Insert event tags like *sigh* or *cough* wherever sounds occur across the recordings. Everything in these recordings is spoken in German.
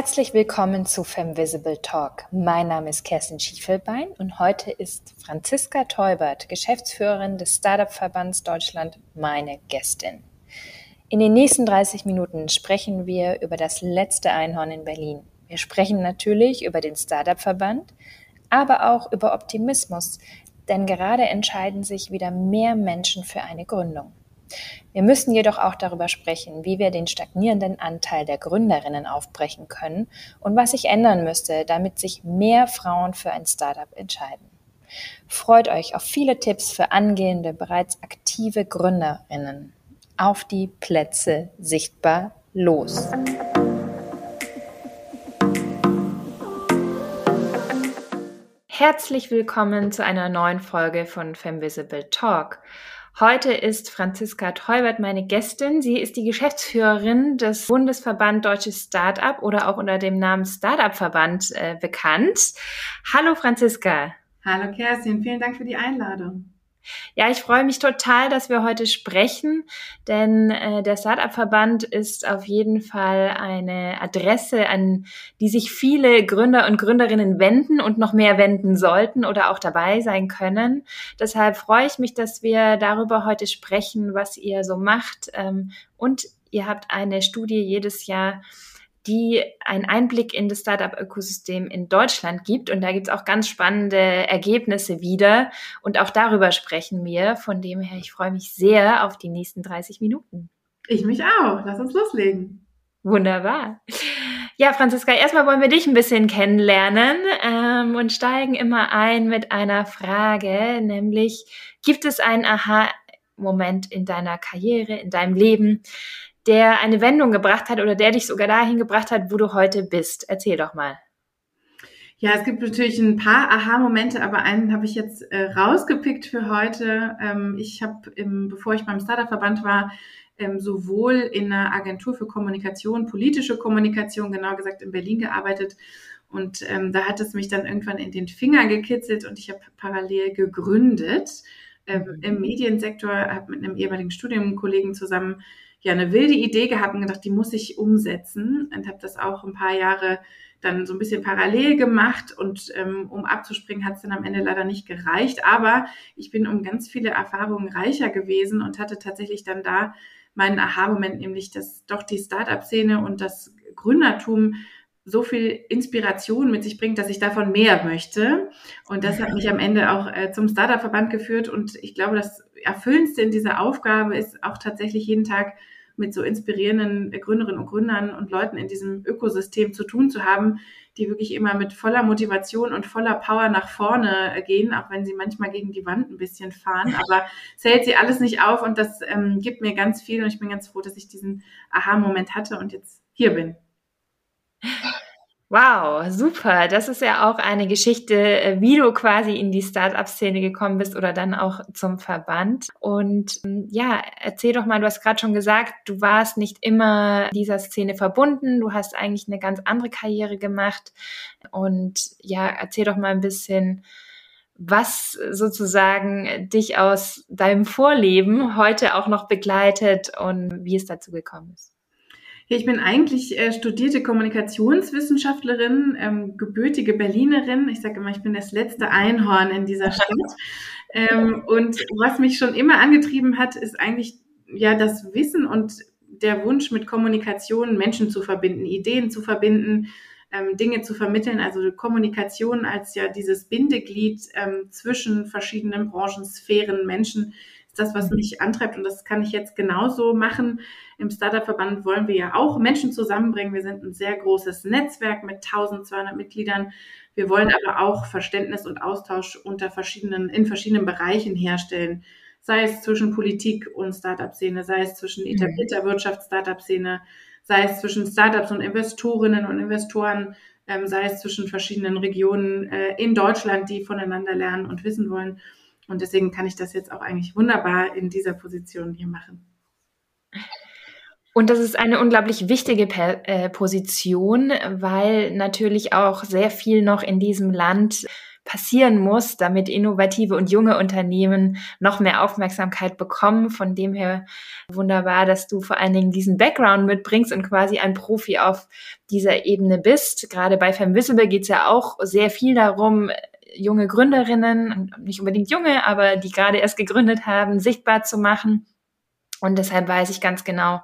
Herzlich willkommen zu Femvisible Talk. Mein Name ist Kerstin Schiefelbein und heute ist Franziska Teubert, Geschäftsführerin des Startup-Verbands Deutschland, meine Gästin. In den nächsten 30 Minuten sprechen wir über das letzte Einhorn in Berlin. Wir sprechen natürlich über den Startup-Verband, aber auch über Optimismus, denn gerade entscheiden sich wieder mehr Menschen für eine Gründung. Wir müssen jedoch auch darüber sprechen, wie wir den stagnierenden Anteil der Gründerinnen aufbrechen können und was sich ändern müsste, damit sich mehr Frauen für ein Startup entscheiden. Freut euch auf viele Tipps für angehende, bereits aktive Gründerinnen. Auf die Plätze sichtbar los. Herzlich willkommen zu einer neuen Folge von Femvisible Talk. Heute ist Franziska Teubert meine Gästin. Sie ist die Geschäftsführerin des Bundesverband Deutsches Startup oder auch unter dem Namen Startup Verband äh, bekannt. Hallo Franziska. Hallo Kerstin, vielen Dank für die Einladung. Ja, ich freue mich total, dass wir heute sprechen, denn äh, der Startup-Verband ist auf jeden Fall eine Adresse, an die sich viele Gründer und Gründerinnen wenden und noch mehr wenden sollten oder auch dabei sein können. Deshalb freue ich mich, dass wir darüber heute sprechen, was ihr so macht. Ähm, und ihr habt eine Studie jedes Jahr die einen Einblick in das Startup-Ökosystem in Deutschland gibt. Und da gibt es auch ganz spannende Ergebnisse wieder. Und auch darüber sprechen wir. Von dem her, ich freue mich sehr auf die nächsten 30 Minuten. Ich mich auch. Lass uns loslegen. Wunderbar. Ja, Franziska, erstmal wollen wir dich ein bisschen kennenlernen ähm, und steigen immer ein mit einer Frage, nämlich gibt es einen Aha-Moment in deiner Karriere, in deinem Leben, der eine Wendung gebracht hat oder der dich sogar dahin gebracht hat, wo du heute bist. Erzähl doch mal. Ja, es gibt natürlich ein paar Aha-Momente, aber einen habe ich jetzt äh, rausgepickt für heute. Ähm, ich habe, bevor ich beim Startup-Verband war, ähm, sowohl in einer Agentur für Kommunikation, politische Kommunikation, genau gesagt in Berlin gearbeitet. Und ähm, da hat es mich dann irgendwann in den Finger gekitzelt und ich habe parallel gegründet ähm, im Mediensektor, habe mit einem ehemaligen Studienkollegen zusammen ja eine wilde Idee gehabt und gedacht, die muss ich umsetzen und habe das auch ein paar Jahre dann so ein bisschen parallel gemacht und ähm, um abzuspringen hat es dann am Ende leider nicht gereicht. Aber ich bin um ganz viele Erfahrungen reicher gewesen und hatte tatsächlich dann da meinen Aha-Moment, nämlich dass doch die Startup-Szene und das Gründertum so viel Inspiration mit sich bringt, dass ich davon mehr möchte. Und das hat mich am Ende auch äh, zum Startup-Verband geführt. Und ich glaube, das Erfüllendste in dieser Aufgabe ist auch tatsächlich jeden Tag mit so inspirierenden Gründerinnen und Gründern und Leuten in diesem Ökosystem zu tun zu haben, die wirklich immer mit voller Motivation und voller Power nach vorne gehen, auch wenn sie manchmal gegen die Wand ein bisschen fahren. Aber es hält sie alles nicht auf und das ähm, gibt mir ganz viel und ich bin ganz froh, dass ich diesen Aha-Moment hatte und jetzt hier bin. Wow, super. Das ist ja auch eine Geschichte, äh, wie du quasi in die Start-up-Szene gekommen bist oder dann auch zum Verband. Und ähm, ja, erzähl doch mal, du hast gerade schon gesagt, du warst nicht immer dieser Szene verbunden. Du hast eigentlich eine ganz andere Karriere gemacht. Und ja, erzähl doch mal ein bisschen, was sozusagen dich aus deinem Vorleben heute auch noch begleitet und wie es dazu gekommen ist. Ich bin eigentlich äh, studierte Kommunikationswissenschaftlerin, ähm, gebürtige Berlinerin. Ich sage immer, ich bin das letzte Einhorn in dieser Stadt. ähm, und was mich schon immer angetrieben hat, ist eigentlich ja das Wissen und der Wunsch, mit Kommunikation Menschen zu verbinden, Ideen zu verbinden, ähm, Dinge zu vermitteln. Also Kommunikation als ja dieses Bindeglied ähm, zwischen verschiedenen Branchen, Sphären, Menschen ist das, was mich antreibt. Und das kann ich jetzt genauso machen im Startup-Verband wollen wir ja auch Menschen zusammenbringen. Wir sind ein sehr großes Netzwerk mit 1200 Mitgliedern. Wir wollen aber auch Verständnis und Austausch unter verschiedenen, in verschiedenen Bereichen herstellen. Sei es zwischen Politik und Startup-Szene, sei es zwischen mhm. etablierter Wirtschaft, Startup-Szene, sei es zwischen Startups und Investorinnen und Investoren, ähm, sei es zwischen verschiedenen Regionen äh, in Deutschland, die voneinander lernen und wissen wollen. Und deswegen kann ich das jetzt auch eigentlich wunderbar in dieser Position hier machen. Und das ist eine unglaublich wichtige per äh, Position, weil natürlich auch sehr viel noch in diesem Land passieren muss, damit innovative und junge Unternehmen noch mehr Aufmerksamkeit bekommen. Von dem her wunderbar, dass du vor allen Dingen diesen Background mitbringst und quasi ein Profi auf dieser Ebene bist. Gerade bei Femvisible geht es ja auch sehr viel darum, junge Gründerinnen, nicht unbedingt junge, aber die gerade erst gegründet haben, sichtbar zu machen. Und deshalb weiß ich ganz genau,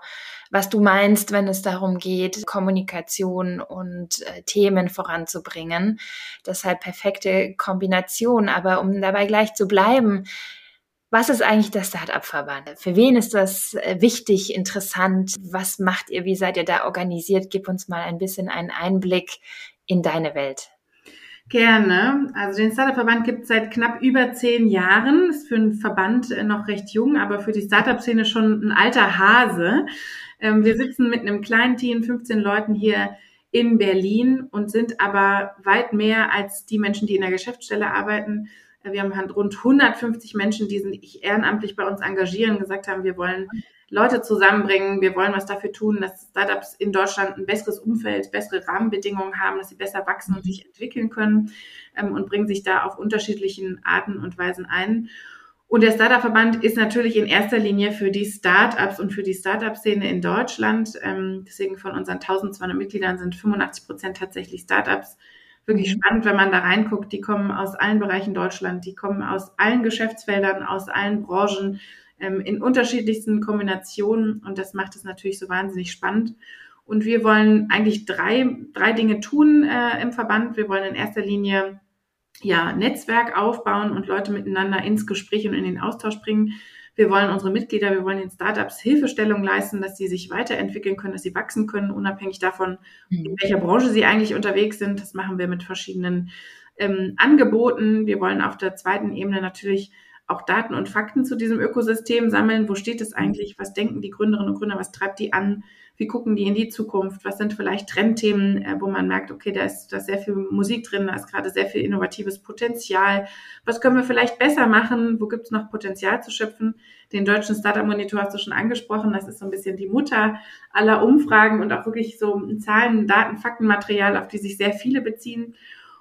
was du meinst, wenn es darum geht, Kommunikation und äh, Themen voranzubringen. Deshalb perfekte Kombination. Aber um dabei gleich zu bleiben, was ist eigentlich der Startup-Verband? Für wen ist das äh, wichtig, interessant? Was macht ihr? Wie seid ihr da organisiert? Gib uns mal ein bisschen einen Einblick in deine Welt. Gerne. Also den Startup-Verband gibt es seit knapp über zehn Jahren. Ist für einen Verband äh, noch recht jung, aber für die Startup-Szene schon ein alter Hase. Ähm, wir sitzen mit einem kleinen Team, 15 Leuten hier in Berlin und sind aber weit mehr als die Menschen, die in der Geschäftsstelle arbeiten. Äh, wir haben rund 150 Menschen, die sich ehrenamtlich bei uns engagieren, gesagt haben, wir wollen Leute zusammenbringen, wir wollen was dafür tun, dass Startups in Deutschland ein besseres Umfeld, bessere Rahmenbedingungen haben, dass sie besser wachsen und sich entwickeln können ähm, und bringen sich da auf unterschiedlichen Arten und Weisen ein. Und der Startup-Verband ist natürlich in erster Linie für die Startups und für die Startup-Szene in Deutschland. Ähm, deswegen von unseren 1200 Mitgliedern sind 85 Prozent tatsächlich Startups. Wirklich mhm. spannend, wenn man da reinguckt. Die kommen aus allen Bereichen Deutschland, die kommen aus allen Geschäftsfeldern, aus allen Branchen, ähm, in unterschiedlichsten Kombinationen. Und das macht es natürlich so wahnsinnig spannend. Und wir wollen eigentlich drei, drei Dinge tun äh, im Verband. Wir wollen in erster Linie ja, Netzwerk aufbauen und Leute miteinander ins Gespräch und in den Austausch bringen. Wir wollen unsere Mitglieder, wir wollen den Startups Hilfestellung leisten, dass sie sich weiterentwickeln können, dass sie wachsen können, unabhängig davon, in mhm. welcher Branche sie eigentlich unterwegs sind. Das machen wir mit verschiedenen ähm, Angeboten. Wir wollen auf der zweiten Ebene natürlich auch Daten und Fakten zu diesem Ökosystem sammeln. Wo steht es eigentlich? Was denken die Gründerinnen und Gründer? Was treibt die an? Wie gucken die in die Zukunft? Was sind vielleicht Trendthemen, äh, wo man merkt, okay, da ist, da ist sehr viel Musik drin, da ist gerade sehr viel innovatives Potenzial. Was können wir vielleicht besser machen? Wo gibt es noch Potenzial zu schöpfen? Den deutschen Startup Monitor hast du schon angesprochen. Das ist so ein bisschen die Mutter aller Umfragen und auch wirklich so Zahlen, Daten, Faktenmaterial, auf die sich sehr viele beziehen.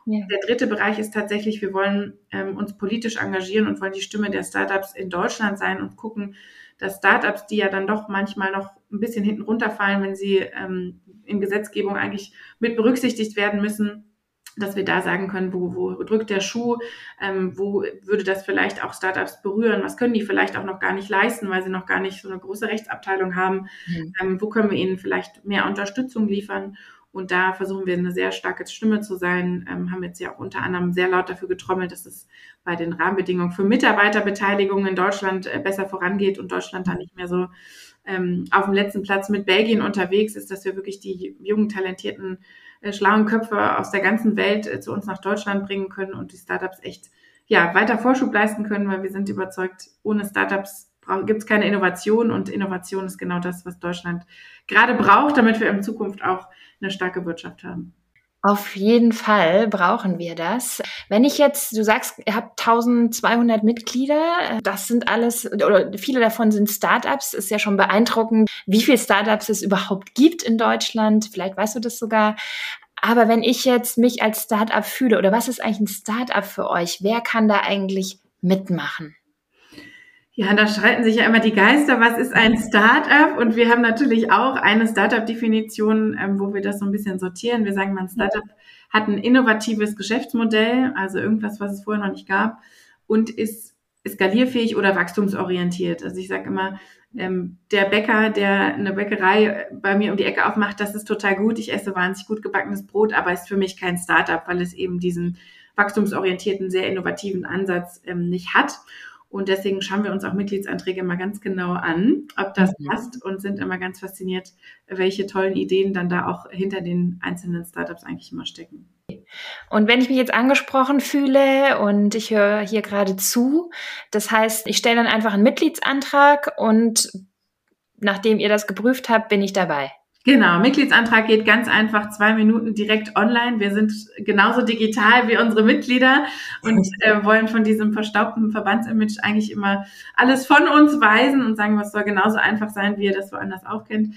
Ja. Der dritte Bereich ist tatsächlich, wir wollen ähm, uns politisch engagieren und wollen die Stimme der Startups in Deutschland sein und gucken, dass Startups, die ja dann doch manchmal noch ein bisschen hinten runterfallen, wenn sie ähm, in Gesetzgebung eigentlich mit berücksichtigt werden müssen, dass wir da sagen können, wo, wo drückt der Schuh, ähm, wo würde das vielleicht auch Startups berühren, was können die vielleicht auch noch gar nicht leisten, weil sie noch gar nicht so eine große Rechtsabteilung haben, mhm. ähm, wo können wir ihnen vielleicht mehr Unterstützung liefern und da versuchen wir eine sehr starke Stimme zu sein, ähm, haben jetzt ja auch unter anderem sehr laut dafür getrommelt, dass es bei den Rahmenbedingungen für Mitarbeiterbeteiligung in Deutschland äh, besser vorangeht und Deutschland da nicht mehr so ähm, auf dem letzten Platz mit Belgien unterwegs ist, dass wir wirklich die jungen, talentierten, äh, schlauen Köpfe aus der ganzen Welt äh, zu uns nach Deutschland bringen können und die Startups echt ja, weiter Vorschub leisten können, weil wir sind überzeugt, ohne Startups gibt es keine Innovation und Innovation ist genau das, was Deutschland gerade braucht, damit wir in Zukunft auch eine starke Wirtschaft haben. Auf jeden Fall brauchen wir das. Wenn ich jetzt, du sagst, ihr habt 1200 Mitglieder, das sind alles, oder viele davon sind Startups, ist ja schon beeindruckend, wie viele Startups es überhaupt gibt in Deutschland. Vielleicht weißt du das sogar. Aber wenn ich jetzt mich als Startup fühle, oder was ist eigentlich ein Startup für euch? Wer kann da eigentlich mitmachen? Ja, da streiten sich ja immer die Geister. Was ist ein Startup? Und wir haben natürlich auch eine Startup-Definition, ähm, wo wir das so ein bisschen sortieren. Wir sagen, man Startup hat ein innovatives Geschäftsmodell, also irgendwas, was es vorher noch nicht gab, und ist skalierfähig oder wachstumsorientiert. Also ich sage immer, ähm, der Bäcker, der eine Bäckerei bei mir um die Ecke aufmacht, das ist total gut. Ich esse wahnsinnig gut gebackenes Brot, aber ist für mich kein Startup, weil es eben diesen wachstumsorientierten, sehr innovativen Ansatz ähm, nicht hat. Und deswegen schauen wir uns auch Mitgliedsanträge mal ganz genau an, ob das mhm. passt und sind immer ganz fasziniert, welche tollen Ideen dann da auch hinter den einzelnen Startups eigentlich immer stecken. Und wenn ich mich jetzt angesprochen fühle und ich höre hier gerade zu, das heißt, ich stelle dann einfach einen Mitgliedsantrag und nachdem ihr das geprüft habt, bin ich dabei. Genau, Mitgliedsantrag geht ganz einfach zwei Minuten direkt online. Wir sind genauso digital wie unsere Mitglieder und äh, wollen von diesem verstaubten Verbandsimage eigentlich immer alles von uns weisen und sagen, was soll genauso einfach sein, wie ihr das woanders auch kennt.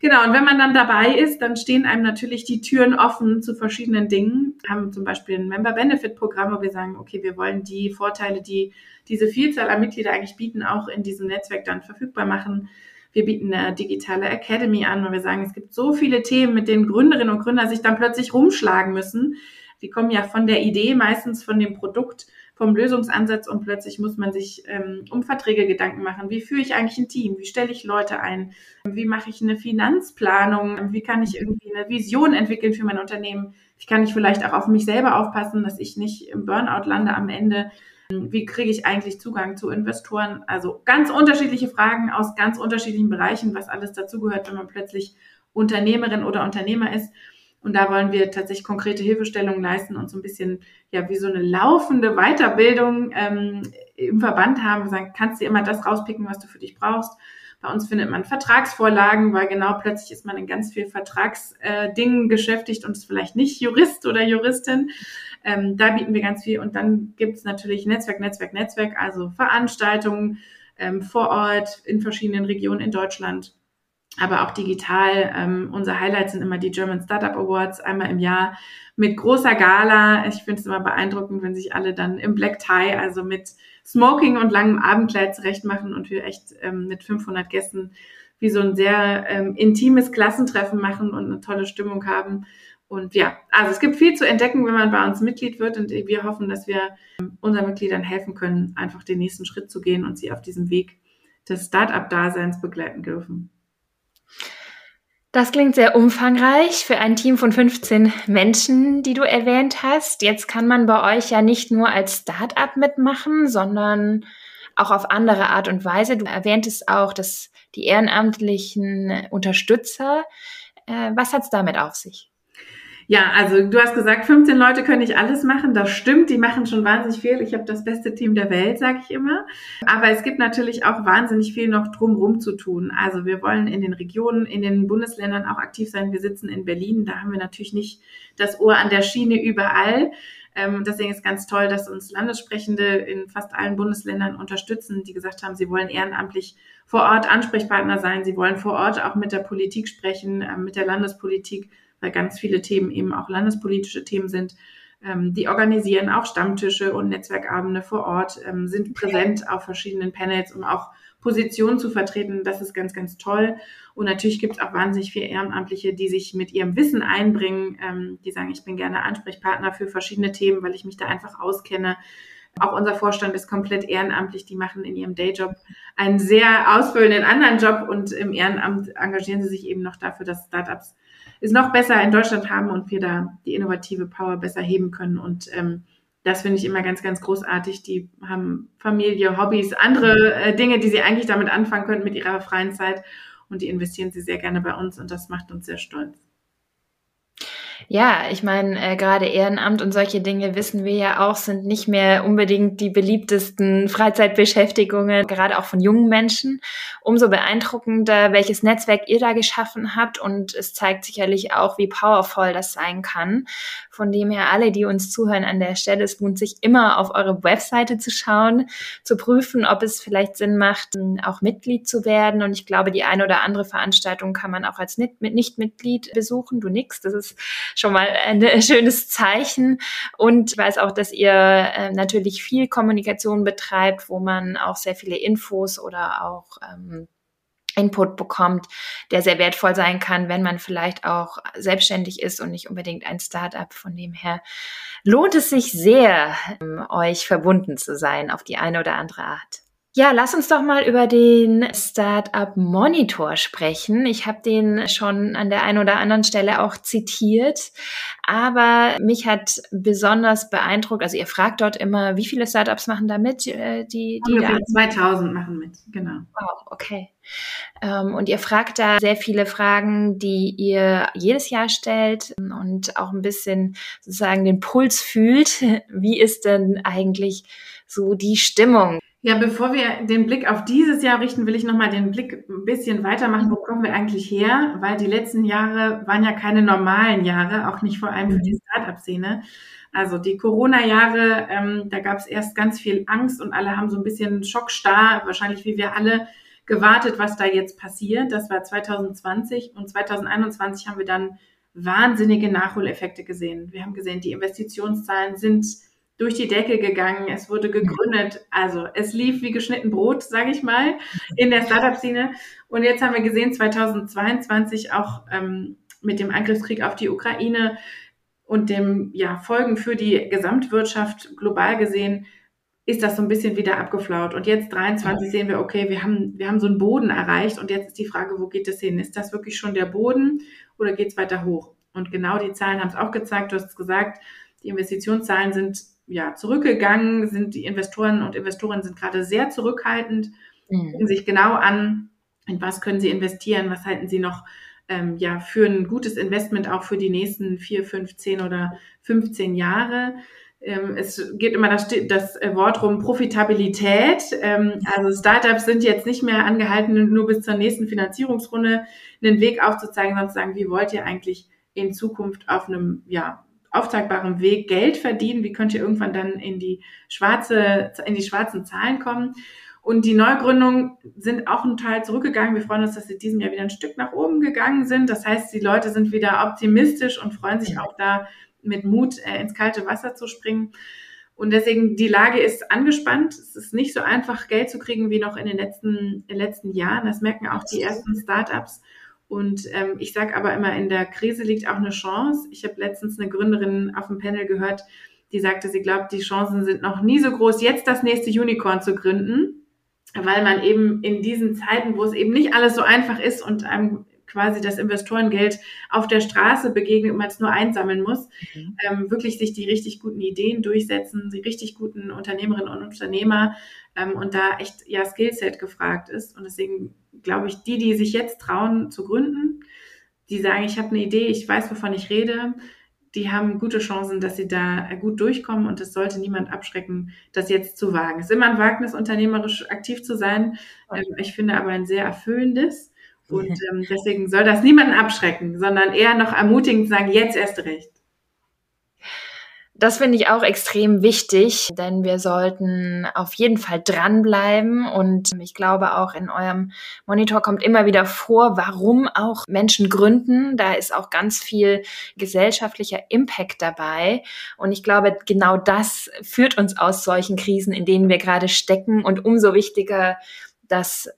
Genau, und wenn man dann dabei ist, dann stehen einem natürlich die Türen offen zu verschiedenen Dingen. Wir haben zum Beispiel ein Member-Benefit-Programm, wo wir sagen, okay, wir wollen die Vorteile, die diese Vielzahl an Mitglieder eigentlich bieten, auch in diesem Netzwerk dann verfügbar machen. Wir bieten eine digitale Academy an, weil wir sagen, es gibt so viele Themen, mit denen Gründerinnen und Gründer sich dann plötzlich rumschlagen müssen. Die kommen ja von der Idee, meistens von dem Produkt, vom Lösungsansatz und plötzlich muss man sich ähm, um Verträge Gedanken machen. Wie führe ich eigentlich ein Team? Wie stelle ich Leute ein? Wie mache ich eine Finanzplanung? Wie kann ich irgendwie eine Vision entwickeln für mein Unternehmen? Wie kann ich vielleicht auch auf mich selber aufpassen, dass ich nicht im Burnout lande am Ende? Wie kriege ich eigentlich Zugang zu Investoren? Also ganz unterschiedliche Fragen aus ganz unterschiedlichen Bereichen, was alles dazugehört, wenn man plötzlich Unternehmerin oder Unternehmer ist. Und da wollen wir tatsächlich konkrete Hilfestellungen leisten und so ein bisschen, ja, wie so eine laufende Weiterbildung ähm, im Verband haben. Sagen, kannst du immer das rauspicken, was du für dich brauchst. Bei uns findet man Vertragsvorlagen, weil genau plötzlich ist man in ganz viel Vertragsdingen äh, beschäftigt und ist vielleicht nicht Jurist oder Juristin. Ähm, da bieten wir ganz viel. Und dann gibt es natürlich Netzwerk, Netzwerk, Netzwerk, also Veranstaltungen ähm, vor Ort in verschiedenen Regionen in Deutschland, aber auch digital. Ähm, unser Highlight sind immer die German Startup Awards, einmal im Jahr mit großer Gala. Ich finde es immer beeindruckend, wenn sich alle dann im Black Tie, also mit Smoking und langem Abendkleid zurecht machen und wir echt ähm, mit 500 Gästen wie so ein sehr ähm, intimes Klassentreffen machen und eine tolle Stimmung haben. Und ja, also es gibt viel zu entdecken, wenn man bei uns Mitglied wird und wir hoffen, dass wir unseren Mitgliedern helfen können, einfach den nächsten Schritt zu gehen und sie auf diesem Weg des Start-up-Daseins begleiten dürfen. Das klingt sehr umfangreich für ein Team von 15 Menschen, die du erwähnt hast. Jetzt kann man bei euch ja nicht nur als Start-up mitmachen, sondern auch auf andere Art und Weise. Du erwähntest auch, dass die ehrenamtlichen Unterstützer. Äh, was hat es damit auf sich? Ja, also du hast gesagt, 15 Leute können nicht alles machen. Das stimmt, die machen schon wahnsinnig viel. Ich habe das beste Team der Welt, sage ich immer. Aber es gibt natürlich auch wahnsinnig viel noch drumherum zu tun. Also wir wollen in den Regionen, in den Bundesländern auch aktiv sein. Wir sitzen in Berlin, da haben wir natürlich nicht das Ohr an der Schiene überall. Ähm, deswegen ist ganz toll, dass uns Landessprechende in fast allen Bundesländern unterstützen, die gesagt haben, sie wollen ehrenamtlich vor Ort Ansprechpartner sein. Sie wollen vor Ort auch mit der Politik sprechen, äh, mit der Landespolitik weil ganz viele Themen eben auch landespolitische Themen sind. Ähm, die organisieren auch Stammtische und Netzwerkabende vor Ort, ähm, sind präsent auf verschiedenen Panels, um auch Positionen zu vertreten. Das ist ganz, ganz toll. Und natürlich gibt es auch wahnsinnig viele Ehrenamtliche, die sich mit ihrem Wissen einbringen, ähm, die sagen, ich bin gerne Ansprechpartner für verschiedene Themen, weil ich mich da einfach auskenne. Auch unser Vorstand ist komplett ehrenamtlich. Die machen in ihrem Dayjob einen sehr ausfüllenden anderen Job und im Ehrenamt engagieren sie sich eben noch dafür, dass Startups es noch besser in Deutschland haben und wir da die innovative Power besser heben können. Und ähm, das finde ich immer ganz, ganz großartig. Die haben Familie, Hobbys, andere äh, Dinge, die sie eigentlich damit anfangen könnten mit ihrer freien Zeit. Und die investieren sie sehr gerne bei uns und das macht uns sehr stolz. Ja, ich meine, äh, gerade Ehrenamt und solche Dinge wissen wir ja auch, sind nicht mehr unbedingt die beliebtesten Freizeitbeschäftigungen, gerade auch von jungen Menschen. Umso beeindruckender, welches Netzwerk ihr da geschaffen habt und es zeigt sicherlich auch, wie powerful das sein kann. Von dem her alle, die uns zuhören an der Stelle, es lohnt sich immer auf eure Webseite zu schauen, zu prüfen, ob es vielleicht Sinn macht, auch Mitglied zu werden. Und ich glaube, die eine oder andere Veranstaltung kann man auch als Nicht-Mitglied besuchen. Du nix, das ist schon mal ein *laughs* schönes Zeichen. Und ich weiß auch, dass ihr äh, natürlich viel Kommunikation betreibt, wo man auch sehr viele Infos oder auch ähm, Input bekommt, der sehr wertvoll sein kann, wenn man vielleicht auch selbstständig ist und nicht unbedingt ein Startup. Von dem her lohnt es sich sehr, ähm, euch verbunden zu sein auf die eine oder andere Art. Ja, lass uns doch mal über den Startup Monitor sprechen. Ich habe den schon an der einen oder anderen Stelle auch zitiert, aber mich hat besonders beeindruckt, also ihr fragt dort immer, wie viele Startups machen da mit? Äh, die, die da 2000 machen mit, genau. Wow, okay. Ähm, und ihr fragt da sehr viele Fragen, die ihr jedes Jahr stellt und auch ein bisschen sozusagen den Puls fühlt. *laughs* Wie ist denn eigentlich so die Stimmung? Ja, bevor wir den Blick auf dieses Jahr richten, will ich nochmal den Blick ein bisschen weitermachen. Wo kommen wir eigentlich her? Weil die letzten Jahre waren ja keine normalen Jahre, auch nicht vor allem für die. Startup-Szene. Also die Corona-Jahre, ähm, da gab es erst ganz viel Angst und alle haben so ein bisschen schockstarr, wahrscheinlich wie wir alle, gewartet, was da jetzt passiert. Das war 2020 und 2021 haben wir dann wahnsinnige Nachholeffekte gesehen. Wir haben gesehen, die Investitionszahlen sind durch die Decke gegangen, es wurde gegründet, also es lief wie geschnitten Brot, sage ich mal, in der Startup-Szene. Und jetzt haben wir gesehen, 2022 auch ähm, mit dem Angriffskrieg auf die Ukraine und dem ja, Folgen für die Gesamtwirtschaft global gesehen, ist das so ein bisschen wieder abgeflaut. Und jetzt 23 sehen wir, okay, wir haben, wir haben so einen Boden erreicht und jetzt ist die Frage, wo geht es hin? Ist das wirklich schon der Boden oder geht es weiter hoch? Und genau die Zahlen haben es auch gezeigt. Du hast es gesagt, die Investitionszahlen sind ja zurückgegangen, sind die Investoren und Investoren sind gerade sehr zurückhaltend, mhm. gucken sich genau an, in was können sie investieren, was halten sie noch ähm, ja für ein gutes Investment auch für die nächsten vier, fünf, zehn oder 15 Jahre. Ähm, es geht immer das, das Wort rum Profitabilität. Ähm, also Startups sind jetzt nicht mehr angehalten, nur bis zur nächsten Finanzierungsrunde einen Weg aufzuzeigen, sondern zu sagen, wie wollt ihr eigentlich in Zukunft auf einem ja, aufzeigbaren Weg Geld verdienen? Wie könnt ihr irgendwann dann in die schwarze, in die schwarzen Zahlen kommen? Und die Neugründungen sind auch ein Teil zurückgegangen. Wir freuen uns, dass sie diesem Jahr wieder ein Stück nach oben gegangen sind. Das heißt, die Leute sind wieder optimistisch und freuen sich auch da mit Mut äh, ins kalte Wasser zu springen. Und deswegen, die Lage ist angespannt. Es ist nicht so einfach, Geld zu kriegen wie noch in den letzten, in den letzten Jahren. Das merken auch die ersten Startups. Und ähm, ich sage aber immer, in der Krise liegt auch eine Chance. Ich habe letztens eine Gründerin auf dem Panel gehört, die sagte, sie glaubt, die Chancen sind noch nie so groß, jetzt das nächste Unicorn zu gründen, weil man eben in diesen Zeiten, wo es eben nicht alles so einfach ist und einem quasi das Investorengeld auf der Straße begegnet und man es nur einsammeln muss, mhm. ähm, wirklich sich die richtig guten Ideen durchsetzen, die richtig guten Unternehmerinnen und Unternehmer ähm, und da echt ja Skillset gefragt ist. Und deswegen glaube ich, die, die sich jetzt trauen zu gründen, die sagen, ich habe eine Idee, ich weiß, wovon ich rede, die haben gute Chancen, dass sie da gut durchkommen und es sollte niemand abschrecken, das jetzt zu wagen. Es ist immer ein Wagnis, unternehmerisch aktiv zu sein. Ähm, ich finde aber ein sehr erfüllendes. *laughs* Und ähm, deswegen soll das niemanden abschrecken, sondern eher noch ermutigend sagen, jetzt erst recht. Das finde ich auch extrem wichtig, denn wir sollten auf jeden Fall dranbleiben. Und ich glaube auch in eurem Monitor kommt immer wieder vor, warum auch Menschen gründen. Da ist auch ganz viel gesellschaftlicher Impact dabei. Und ich glaube, genau das führt uns aus solchen Krisen, in denen wir gerade stecken. Und umso wichtiger, dass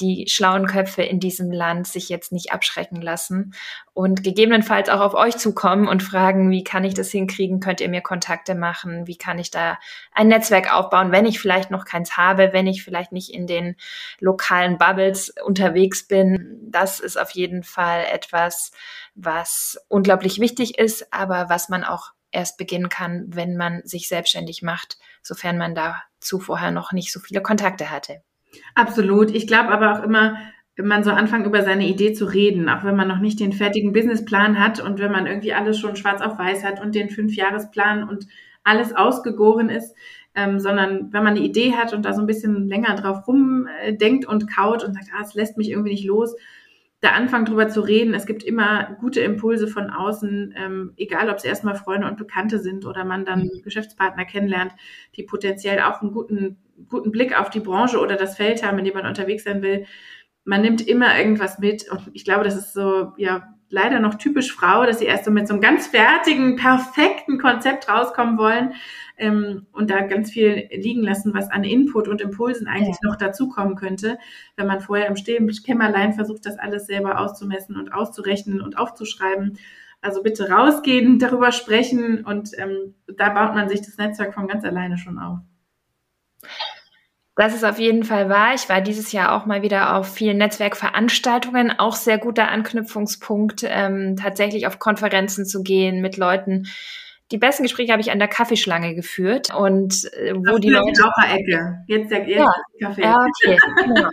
die schlauen Köpfe in diesem Land sich jetzt nicht abschrecken lassen und gegebenenfalls auch auf euch zukommen und fragen, wie kann ich das hinkriegen? Könnt ihr mir Kontakte machen? Wie kann ich da ein Netzwerk aufbauen, wenn ich vielleicht noch keins habe, wenn ich vielleicht nicht in den lokalen Bubbles unterwegs bin? Das ist auf jeden Fall etwas, was unglaublich wichtig ist, aber was man auch erst beginnen kann, wenn man sich selbstständig macht, sofern man dazu vorher noch nicht so viele Kontakte hatte. Absolut. Ich glaube aber auch immer, wenn man so anfängt, über seine Idee zu reden, auch wenn man noch nicht den fertigen Businessplan hat und wenn man irgendwie alles schon schwarz auf weiß hat und den Fünfjahresplan und alles ausgegoren ist, ähm, sondern wenn man eine Idee hat und da so ein bisschen länger drauf rumdenkt und kaut und sagt, ah, es lässt mich irgendwie nicht los, da anfangen drüber zu reden. Es gibt immer gute Impulse von außen, ähm, egal ob es erstmal Freunde und Bekannte sind oder man dann mhm. Geschäftspartner kennenlernt, die potenziell auch einen guten, guten Blick auf die Branche oder das Feld haben, in dem man unterwegs sein will. Man nimmt immer irgendwas mit und ich glaube, das ist so, ja, leider noch typisch Frau, dass sie erst so mit so einem ganz fertigen, perfekten Konzept rauskommen wollen ähm, und da ganz viel liegen lassen, was an Input und Impulsen eigentlich ja. noch dazukommen könnte, wenn man vorher im stillen Kämmerlein versucht, das alles selber auszumessen und auszurechnen und aufzuschreiben. Also bitte rausgehen, *laughs* darüber sprechen und ähm, da baut man sich das Netzwerk von ganz alleine schon auf. Das ist auf jeden Fall wahr. Ich war dieses Jahr auch mal wieder auf vielen Netzwerkveranstaltungen. Auch sehr guter Anknüpfungspunkt, ähm, tatsächlich auf Konferenzen zu gehen mit Leuten. Die besten Gespräche habe ich an der Kaffeeschlange geführt und äh, wo die Leute. Ecke. Jetzt der ja, Kaffee. Ja, okay. *laughs* genau.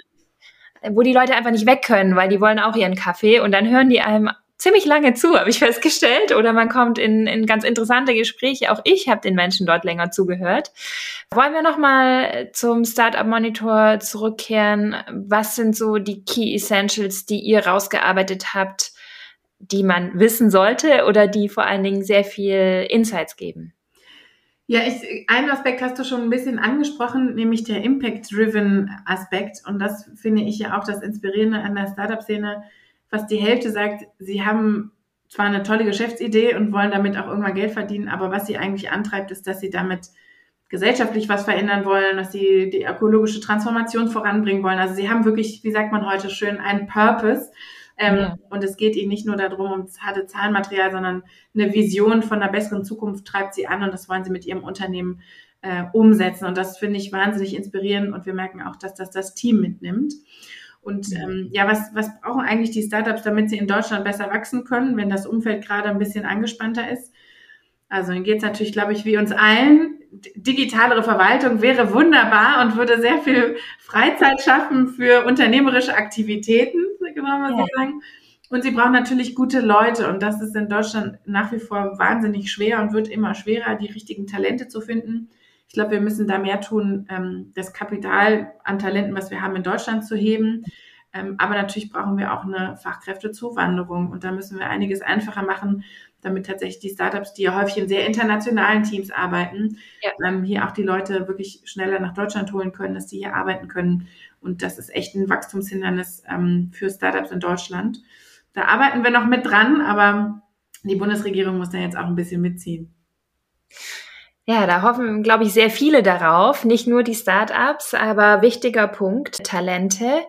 wo die Leute einfach nicht weg können, weil die wollen auch ihren Kaffee und dann hören die einem ziemlich lange zu, habe ich *laughs* festgestellt, oder man kommt in, in ganz interessante Gespräche. Auch ich habe den Menschen dort länger zugehört. Wollen wir nochmal zum Startup Monitor zurückkehren? Was sind so die Key Essentials, die ihr rausgearbeitet habt, die man wissen sollte oder die vor allen Dingen sehr viel Insights geben? Ja, ich, einen Aspekt hast du schon ein bisschen angesprochen, nämlich der Impact-Driven Aspekt. Und das finde ich ja auch das Inspirierende an der Startup-Szene. Fast die Hälfte sagt, sie haben zwar eine tolle Geschäftsidee und wollen damit auch irgendwann Geld verdienen, aber was sie eigentlich antreibt, ist, dass sie damit gesellschaftlich was verändern wollen, dass sie die ökologische Transformation voranbringen wollen. Also sie haben wirklich, wie sagt man heute schön, einen Purpose ähm, ja. Und es geht ihnen nicht nur darum, um harte Zahlenmaterial, sondern eine Vision von einer besseren Zukunft treibt sie an und das wollen sie mit ihrem Unternehmen äh, umsetzen. Und das finde ich wahnsinnig inspirierend und wir merken auch, dass das das Team mitnimmt. Und ähm, ja, was, was brauchen eigentlich die Startups, damit sie in Deutschland besser wachsen können, wenn das Umfeld gerade ein bisschen angespannter ist? Also dann geht es natürlich, glaube ich, wie uns allen. Digitalere Verwaltung wäre wunderbar und würde sehr viel Freizeit schaffen für unternehmerische Aktivitäten kann man ja. so sagen. Und sie brauchen natürlich gute Leute und das ist in Deutschland nach wie vor wahnsinnig schwer und wird immer schwerer, die richtigen Talente zu finden. Ich glaube, wir müssen da mehr tun, ähm, das Kapital an Talenten, was wir haben in Deutschland zu heben. Ähm, aber natürlich brauchen wir auch eine Fachkräftezuwanderung und da müssen wir einiges einfacher machen, damit tatsächlich die Startups, die ja häufig in sehr internationalen Teams arbeiten, ja. ähm, hier auch die Leute wirklich schneller nach Deutschland holen können, dass sie hier arbeiten können. Und das ist echt ein Wachstumshindernis ähm, für Startups in Deutschland. Da arbeiten wir noch mit dran, aber die Bundesregierung muss da jetzt auch ein bisschen mitziehen. Ja, da hoffen, glaube ich, sehr viele darauf. Nicht nur die Startups, aber wichtiger Punkt, Talente.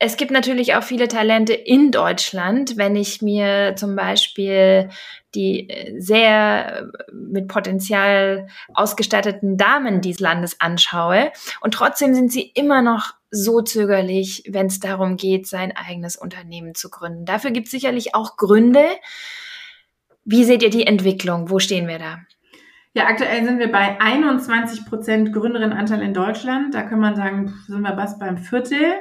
Es gibt natürlich auch viele Talente in Deutschland. Wenn ich mir zum Beispiel die äh, sehr äh, mit Potenzial ausgestatteten Damen dieses Landes anschaue. Und trotzdem sind sie immer noch so zögerlich, wenn es darum geht, sein eigenes Unternehmen zu gründen. Dafür gibt es sicherlich auch Gründe. Wie seht ihr die Entwicklung? Wo stehen wir da? Ja, aktuell sind wir bei 21 Prozent Gründerinnenanteil in Deutschland. Da kann man sagen, sind wir was beim Viertel.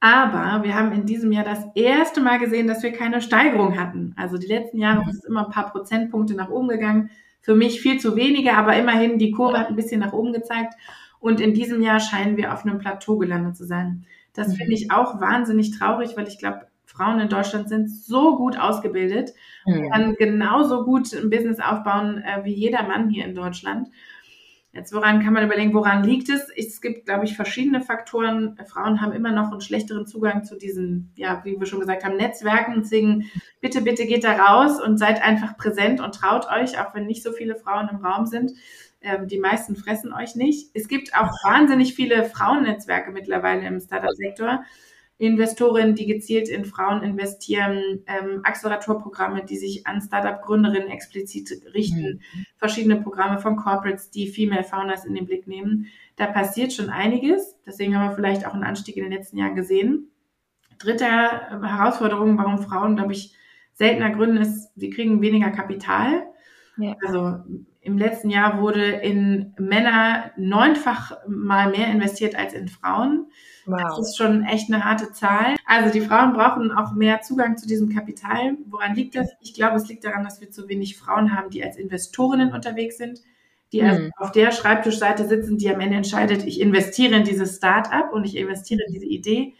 Aber wir haben in diesem Jahr das erste Mal gesehen, dass wir keine Steigerung hatten. Also die letzten Jahre ist es immer ein paar Prozentpunkte nach oben gegangen. Für mich viel zu wenige, aber immerhin die Kurve hat ein bisschen nach oben gezeigt. Und in diesem Jahr scheinen wir auf einem Plateau gelandet zu sein. Das mhm. finde ich auch wahnsinnig traurig, weil ich glaube, Frauen in Deutschland sind so gut ausgebildet mhm. und kann genauso gut ein Business aufbauen äh, wie jeder Mann hier in Deutschland. Jetzt woran kann man überlegen, woran liegt es? Es gibt, glaube ich, verschiedene Faktoren. Frauen haben immer noch einen schlechteren Zugang zu diesen, ja, wie wir schon gesagt haben, Netzwerken. Deswegen bitte, bitte geht da raus und seid einfach präsent und traut euch, auch wenn nicht so viele Frauen im Raum sind. Ähm, die meisten fressen euch nicht. Es gibt auch wahnsinnig viele Frauennetzwerke mittlerweile im Startup-Sektor. Investorinnen, die gezielt in Frauen investieren, ähm, Acceleratorprogramme, die sich an Startup-Gründerinnen explizit richten, mhm. verschiedene Programme von Corporates, die Female Founders in den Blick nehmen. Da passiert schon einiges. Deswegen haben wir vielleicht auch einen Anstieg in den letzten Jahren gesehen. Dritte Herausforderung, warum Frauen, glaube ich, seltener gründen, ist, sie kriegen weniger Kapital. Ja. Also im letzten Jahr wurde in Männer neunfach mal mehr investiert als in Frauen. Wow. Das ist schon echt eine harte Zahl. Also die Frauen brauchen auch mehr Zugang zu diesem Kapital. Woran liegt das? Ich glaube, es liegt daran, dass wir zu wenig Frauen haben, die als Investorinnen unterwegs sind, die also mhm. auf der Schreibtischseite sitzen, die am Ende entscheidet, ich investiere in dieses Start-up und ich investiere in diese Idee.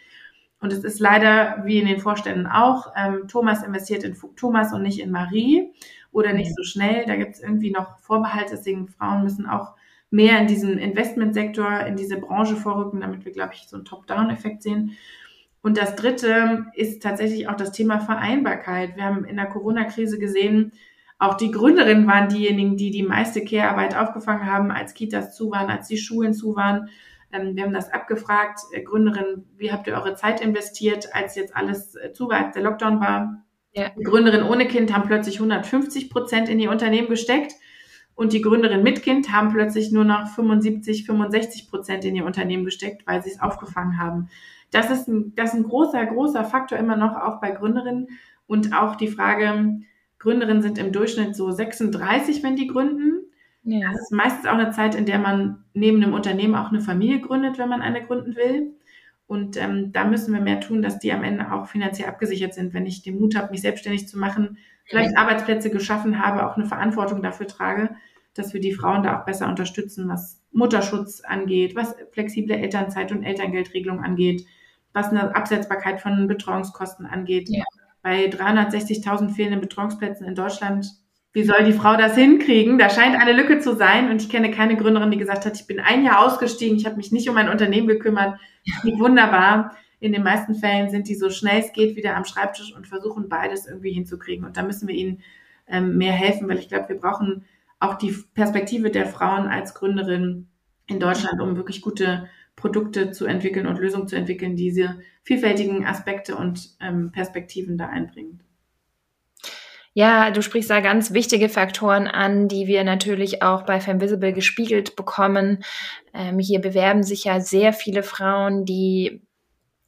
Und es ist leider, wie in den Vorständen auch, ähm, Thomas investiert in Thomas und nicht in Marie oder nicht so schnell. Da gibt es irgendwie noch Vorbehalte, deswegen Frauen müssen auch mehr in diesen Investmentsektor, in diese Branche vorrücken, damit wir, glaube ich, so einen Top-Down-Effekt sehen. Und das Dritte ist tatsächlich auch das Thema Vereinbarkeit. Wir haben in der Corona-Krise gesehen, auch die Gründerinnen waren diejenigen, die die meiste Care-Arbeit aufgefangen haben, als Kitas zu waren, als die Schulen zu waren. Ähm, wir haben das abgefragt. Äh, Gründerinnen, wie habt ihr eure Zeit investiert, als jetzt alles äh, zu war, als der Lockdown war? Ja. Die Gründerin ohne Kind haben plötzlich 150 Prozent in ihr Unternehmen gesteckt und die Gründerin mit Kind haben plötzlich nur noch 75, 65 Prozent in ihr Unternehmen gesteckt, weil sie es aufgefangen haben. Das ist ein, das ist ein großer, großer Faktor immer noch auch bei Gründerinnen und auch die Frage, Gründerinnen sind im Durchschnitt so 36, wenn die gründen. Ja. Das ist meistens auch eine Zeit, in der man neben einem Unternehmen auch eine Familie gründet, wenn man eine gründen will. Und ähm, da müssen wir mehr tun, dass die am Ende auch finanziell abgesichert sind. Wenn ich den Mut habe, mich selbstständig zu machen, vielleicht Arbeitsplätze geschaffen habe, auch eine Verantwortung dafür trage, dass wir die Frauen da auch besser unterstützen, was Mutterschutz angeht, was flexible Elternzeit und Elterngeldregelung angeht, was eine Absetzbarkeit von Betreuungskosten angeht. Ja. Bei 360.000 fehlenden Betreuungsplätzen in Deutschland, wie soll die Frau das hinkriegen? Da scheint eine Lücke zu sein und ich kenne keine Gründerin, die gesagt hat, ich bin ein Jahr ausgestiegen, ich habe mich nicht um mein Unternehmen gekümmert. Ja. Wunderbar. In den meisten Fällen sind die so schnell es geht wieder am Schreibtisch und versuchen beides irgendwie hinzukriegen. Und da müssen wir ihnen ähm, mehr helfen, weil ich glaube, wir brauchen auch die Perspektive der Frauen als Gründerin in Deutschland, um wirklich gute Produkte zu entwickeln und Lösungen zu entwickeln, die diese vielfältigen Aspekte und ähm, Perspektiven da einbringen. Ja, du sprichst da ganz wichtige Faktoren an, die wir natürlich auch bei Femvisible gespiegelt bekommen. Ähm, hier bewerben sich ja sehr viele Frauen, die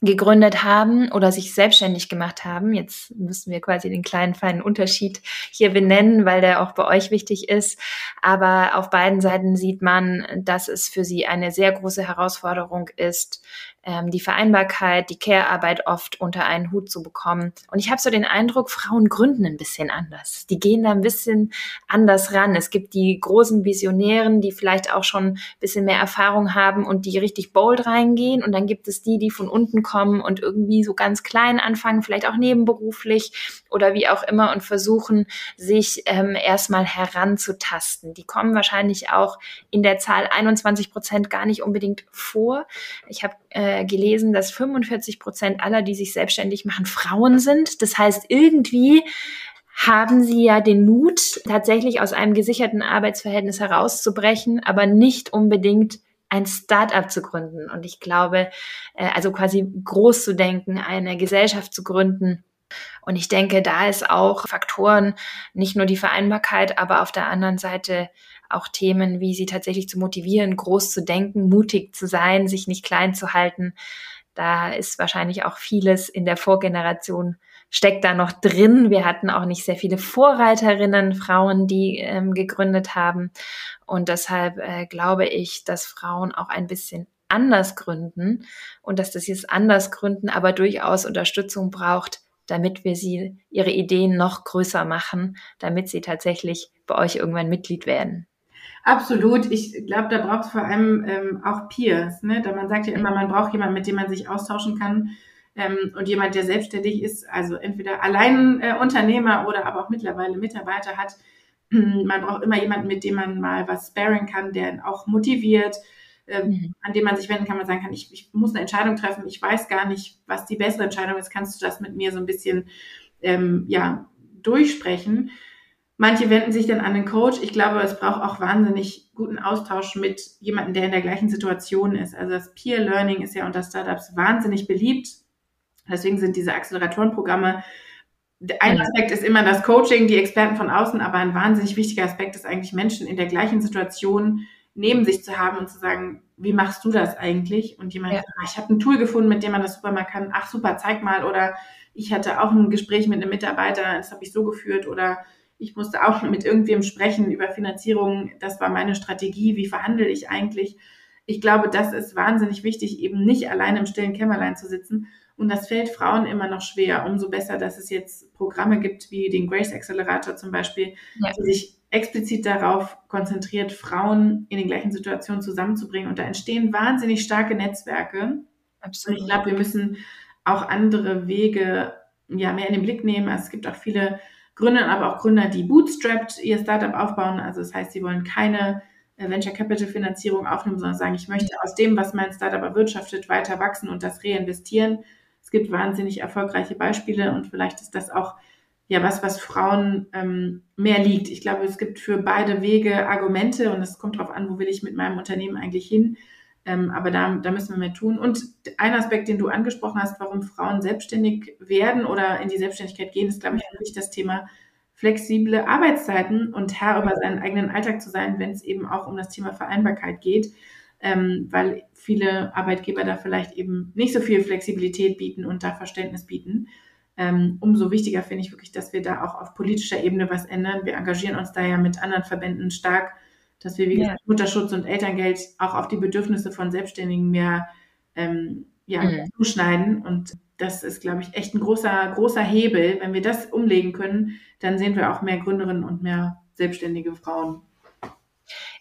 gegründet haben oder sich selbstständig gemacht haben. Jetzt müssen wir quasi den kleinen feinen Unterschied hier benennen, weil der auch bei euch wichtig ist. Aber auf beiden Seiten sieht man, dass es für sie eine sehr große Herausforderung ist, die Vereinbarkeit, die Care-Arbeit oft unter einen Hut zu bekommen. Und ich habe so den Eindruck, Frauen gründen ein bisschen anders. Die gehen da ein bisschen anders ran. Es gibt die großen Visionären, die vielleicht auch schon ein bisschen mehr Erfahrung haben und die richtig bold reingehen. Und dann gibt es die, die von unten kommen und irgendwie so ganz klein anfangen, vielleicht auch nebenberuflich oder wie auch immer und versuchen, sich ähm, erstmal heranzutasten. Die kommen wahrscheinlich auch in der Zahl 21 Prozent gar nicht unbedingt vor. Ich habe äh, gelesen, dass 45 Prozent aller, die sich selbstständig machen, Frauen sind. Das heißt, irgendwie haben sie ja den Mut, tatsächlich aus einem gesicherten Arbeitsverhältnis herauszubrechen, aber nicht unbedingt ein Start-up zu gründen. Und ich glaube, äh, also quasi groß zu denken, eine Gesellschaft zu gründen. Und ich denke, da ist auch Faktoren, nicht nur die Vereinbarkeit, aber auf der anderen Seite auch Themen, wie sie tatsächlich zu motivieren, groß zu denken, mutig zu sein, sich nicht klein zu halten. Da ist wahrscheinlich auch vieles in der Vorgeneration steckt da noch drin. Wir hatten auch nicht sehr viele Vorreiterinnen, Frauen, die ähm, gegründet haben. Und deshalb äh, glaube ich, dass Frauen auch ein bisschen anders gründen und dass das jetzt anders gründen, aber durchaus Unterstützung braucht, damit wir sie ihre Ideen noch größer machen, damit sie tatsächlich bei euch irgendwann Mitglied werden. Absolut. Ich glaube, da braucht es vor allem ähm, auch Peers. Ne? Da man sagt ja immer, man braucht jemanden, mit dem man sich austauschen kann ähm, und jemand, der selbstständig ist, also entweder allein äh, Unternehmer oder aber auch mittlerweile Mitarbeiter hat. *clears throat* Man braucht immer jemanden, mit dem man mal was sparen kann, der auch motiviert, ähm, mhm. an dem man sich wenden kann, man sagen kann, ich, ich muss eine Entscheidung treffen, ich weiß gar nicht, was die bessere Entscheidung ist, kannst du das mit mir so ein bisschen ähm, ja, durchsprechen. Manche wenden sich dann an den Coach. Ich glaube, es braucht auch wahnsinnig guten Austausch mit jemandem, der in der gleichen Situation ist. Also das Peer Learning ist ja unter Startups wahnsinnig beliebt. Deswegen sind diese Acceleratorenprogramme ein Aspekt ist immer das Coaching, die Experten von außen, aber ein wahnsinnig wichtiger Aspekt ist eigentlich Menschen in der gleichen Situation neben sich zu haben und zu sagen, wie machst du das eigentlich? Und jemand, ja. sagt, ich habe ein Tool gefunden, mit dem man das super mal kann. Ach super, zeig mal. Oder ich hatte auch ein Gespräch mit einem Mitarbeiter, das habe ich so geführt. Oder ich musste auch mit irgendwem sprechen über Finanzierung. Das war meine Strategie. Wie verhandle ich eigentlich? Ich glaube, das ist wahnsinnig wichtig, eben nicht allein im stillen Kämmerlein zu sitzen. Und das fällt Frauen immer noch schwer. Umso besser, dass es jetzt Programme gibt, wie den Grace Accelerator zum Beispiel, ja. die sich explizit darauf konzentriert, Frauen in den gleichen Situationen zusammenzubringen. Und da entstehen wahnsinnig starke Netzwerke. Absolut. Und ich glaube, wir müssen auch andere Wege ja, mehr in den Blick nehmen. Also es gibt auch viele Gründer, aber auch Gründer, die bootstrapped ihr Startup aufbauen. Also das heißt, sie wollen keine äh, Venture Capital Finanzierung aufnehmen, sondern sagen, ich möchte aus dem, was mein Startup erwirtschaftet, weiter wachsen und das reinvestieren. Es gibt wahnsinnig erfolgreiche Beispiele und vielleicht ist das auch ja was, was Frauen ähm, mehr liegt. Ich glaube, es gibt für beide Wege Argumente und es kommt darauf an, wo will ich mit meinem Unternehmen eigentlich hin. Ähm, aber da, da müssen wir mehr tun. Und ein Aspekt, den du angesprochen hast, warum Frauen selbstständig werden oder in die Selbstständigkeit gehen, ist, glaube ich, wirklich das Thema flexible Arbeitszeiten und Herr über seinen eigenen Alltag zu sein, wenn es eben auch um das Thema Vereinbarkeit geht, ähm, weil viele Arbeitgeber da vielleicht eben nicht so viel Flexibilität bieten und da Verständnis bieten. Ähm, umso wichtiger finde ich wirklich, dass wir da auch auf politischer Ebene was ändern. Wir engagieren uns da ja mit anderen Verbänden stark dass wir, wie gesagt, Mutterschutz und Elterngeld auch auf die Bedürfnisse von Selbstständigen mehr ähm, ja, mhm. zuschneiden. Und das ist, glaube ich, echt ein großer, großer Hebel. Wenn wir das umlegen können, dann sehen wir auch mehr Gründerinnen und mehr selbstständige Frauen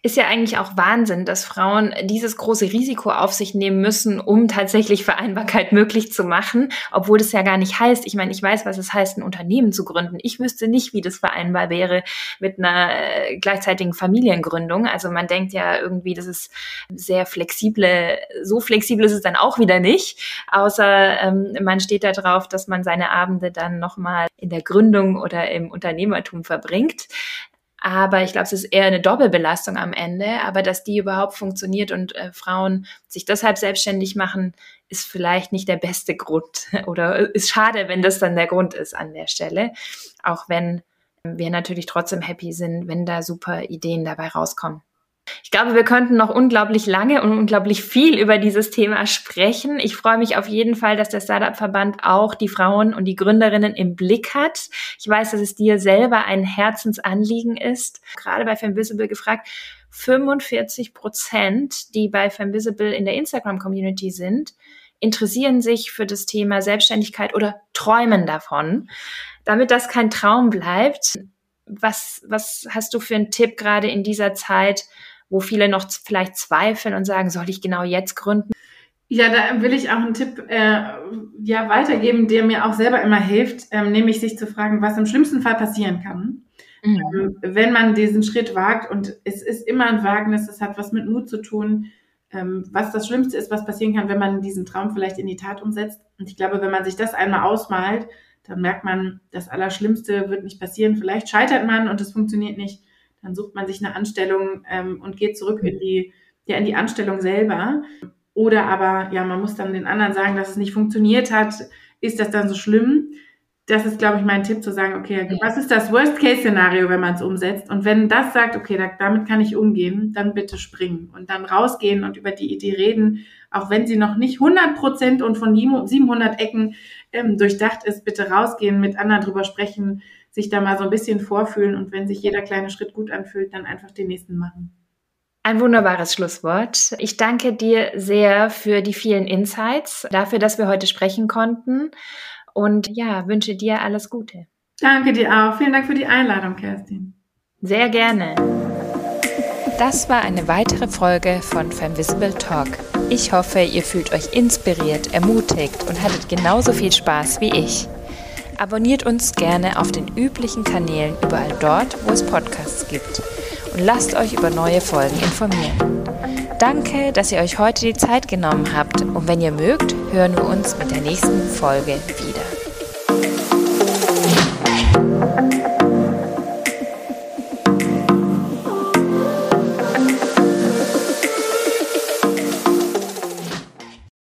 ist ja eigentlich auch Wahnsinn, dass Frauen dieses große Risiko auf sich nehmen müssen, um tatsächlich Vereinbarkeit möglich zu machen, obwohl das ja gar nicht heißt. Ich meine, ich weiß, was es heißt, ein Unternehmen zu gründen. Ich wüsste nicht, wie das vereinbar wäre mit einer äh, gleichzeitigen Familiengründung. Also man denkt ja irgendwie, das ist sehr flexible, so flexibel ist es dann auch wieder nicht, außer ähm, man steht da drauf, dass man seine Abende dann nochmal in der Gründung oder im Unternehmertum verbringt. Aber ich glaube, es ist eher eine Doppelbelastung am Ende. Aber dass die überhaupt funktioniert und äh, Frauen sich deshalb selbstständig machen, ist vielleicht nicht der beste Grund *laughs* oder ist schade, wenn das dann der Grund ist an der Stelle. Auch wenn wir natürlich trotzdem happy sind, wenn da super Ideen dabei rauskommen. Ich glaube, wir könnten noch unglaublich lange und unglaublich viel über dieses Thema sprechen. Ich freue mich auf jeden Fall, dass der Startup-Verband auch die Frauen und die Gründerinnen im Blick hat. Ich weiß, dass es dir selber ein Herzensanliegen ist. Gerade bei Femvisible gefragt, 45 Prozent, die bei Femvisible in der Instagram-Community sind, interessieren sich für das Thema Selbstständigkeit oder träumen davon. Damit das kein Traum bleibt, was, was hast du für einen Tipp gerade in dieser Zeit, wo viele noch vielleicht zweifeln und sagen, soll ich genau jetzt gründen? Ja, da will ich auch einen Tipp äh, ja, weitergeben, der mir auch selber immer hilft, ähm, nämlich sich zu fragen, was im schlimmsten Fall passieren kann. Mhm. Ähm, wenn man diesen Schritt wagt und es ist immer ein Wagnis, es hat was mit Mut zu tun, ähm, was das Schlimmste ist, was passieren kann, wenn man diesen Traum vielleicht in die Tat umsetzt. Und ich glaube, wenn man sich das einmal ausmalt, dann merkt man, das Allerschlimmste wird nicht passieren. Vielleicht scheitert man und es funktioniert nicht dann sucht man sich eine Anstellung ähm, und geht zurück in die, ja, in die Anstellung selber. Oder aber, ja, man muss dann den anderen sagen, dass es nicht funktioniert hat. Ist das dann so schlimm? Das ist, glaube ich, mein Tipp zu sagen, okay, was ist das Worst-Case-Szenario, wenn man es umsetzt? Und wenn das sagt, okay, da, damit kann ich umgehen, dann bitte springen und dann rausgehen und über die Idee reden, auch wenn sie noch nicht 100 Prozent und von 700 Ecken ähm, durchdacht ist, bitte rausgehen, mit anderen drüber sprechen, sich da mal so ein bisschen vorfühlen und wenn sich jeder kleine Schritt gut anfühlt, dann einfach den nächsten machen. Ein wunderbares Schlusswort. Ich danke dir sehr für die vielen Insights, dafür, dass wir heute sprechen konnten und ja, wünsche dir alles Gute. Danke dir auch. Vielen Dank für die Einladung, Kerstin. Sehr gerne. Das war eine weitere Folge von Femvisible Talk. Ich hoffe, ihr fühlt euch inspiriert, ermutigt und hattet genauso viel Spaß wie ich. Abonniert uns gerne auf den üblichen Kanälen überall dort, wo es Podcasts gibt. Und lasst euch über neue Folgen informieren. Danke, dass ihr euch heute die Zeit genommen habt. Und wenn ihr mögt, hören wir uns mit der nächsten Folge wieder.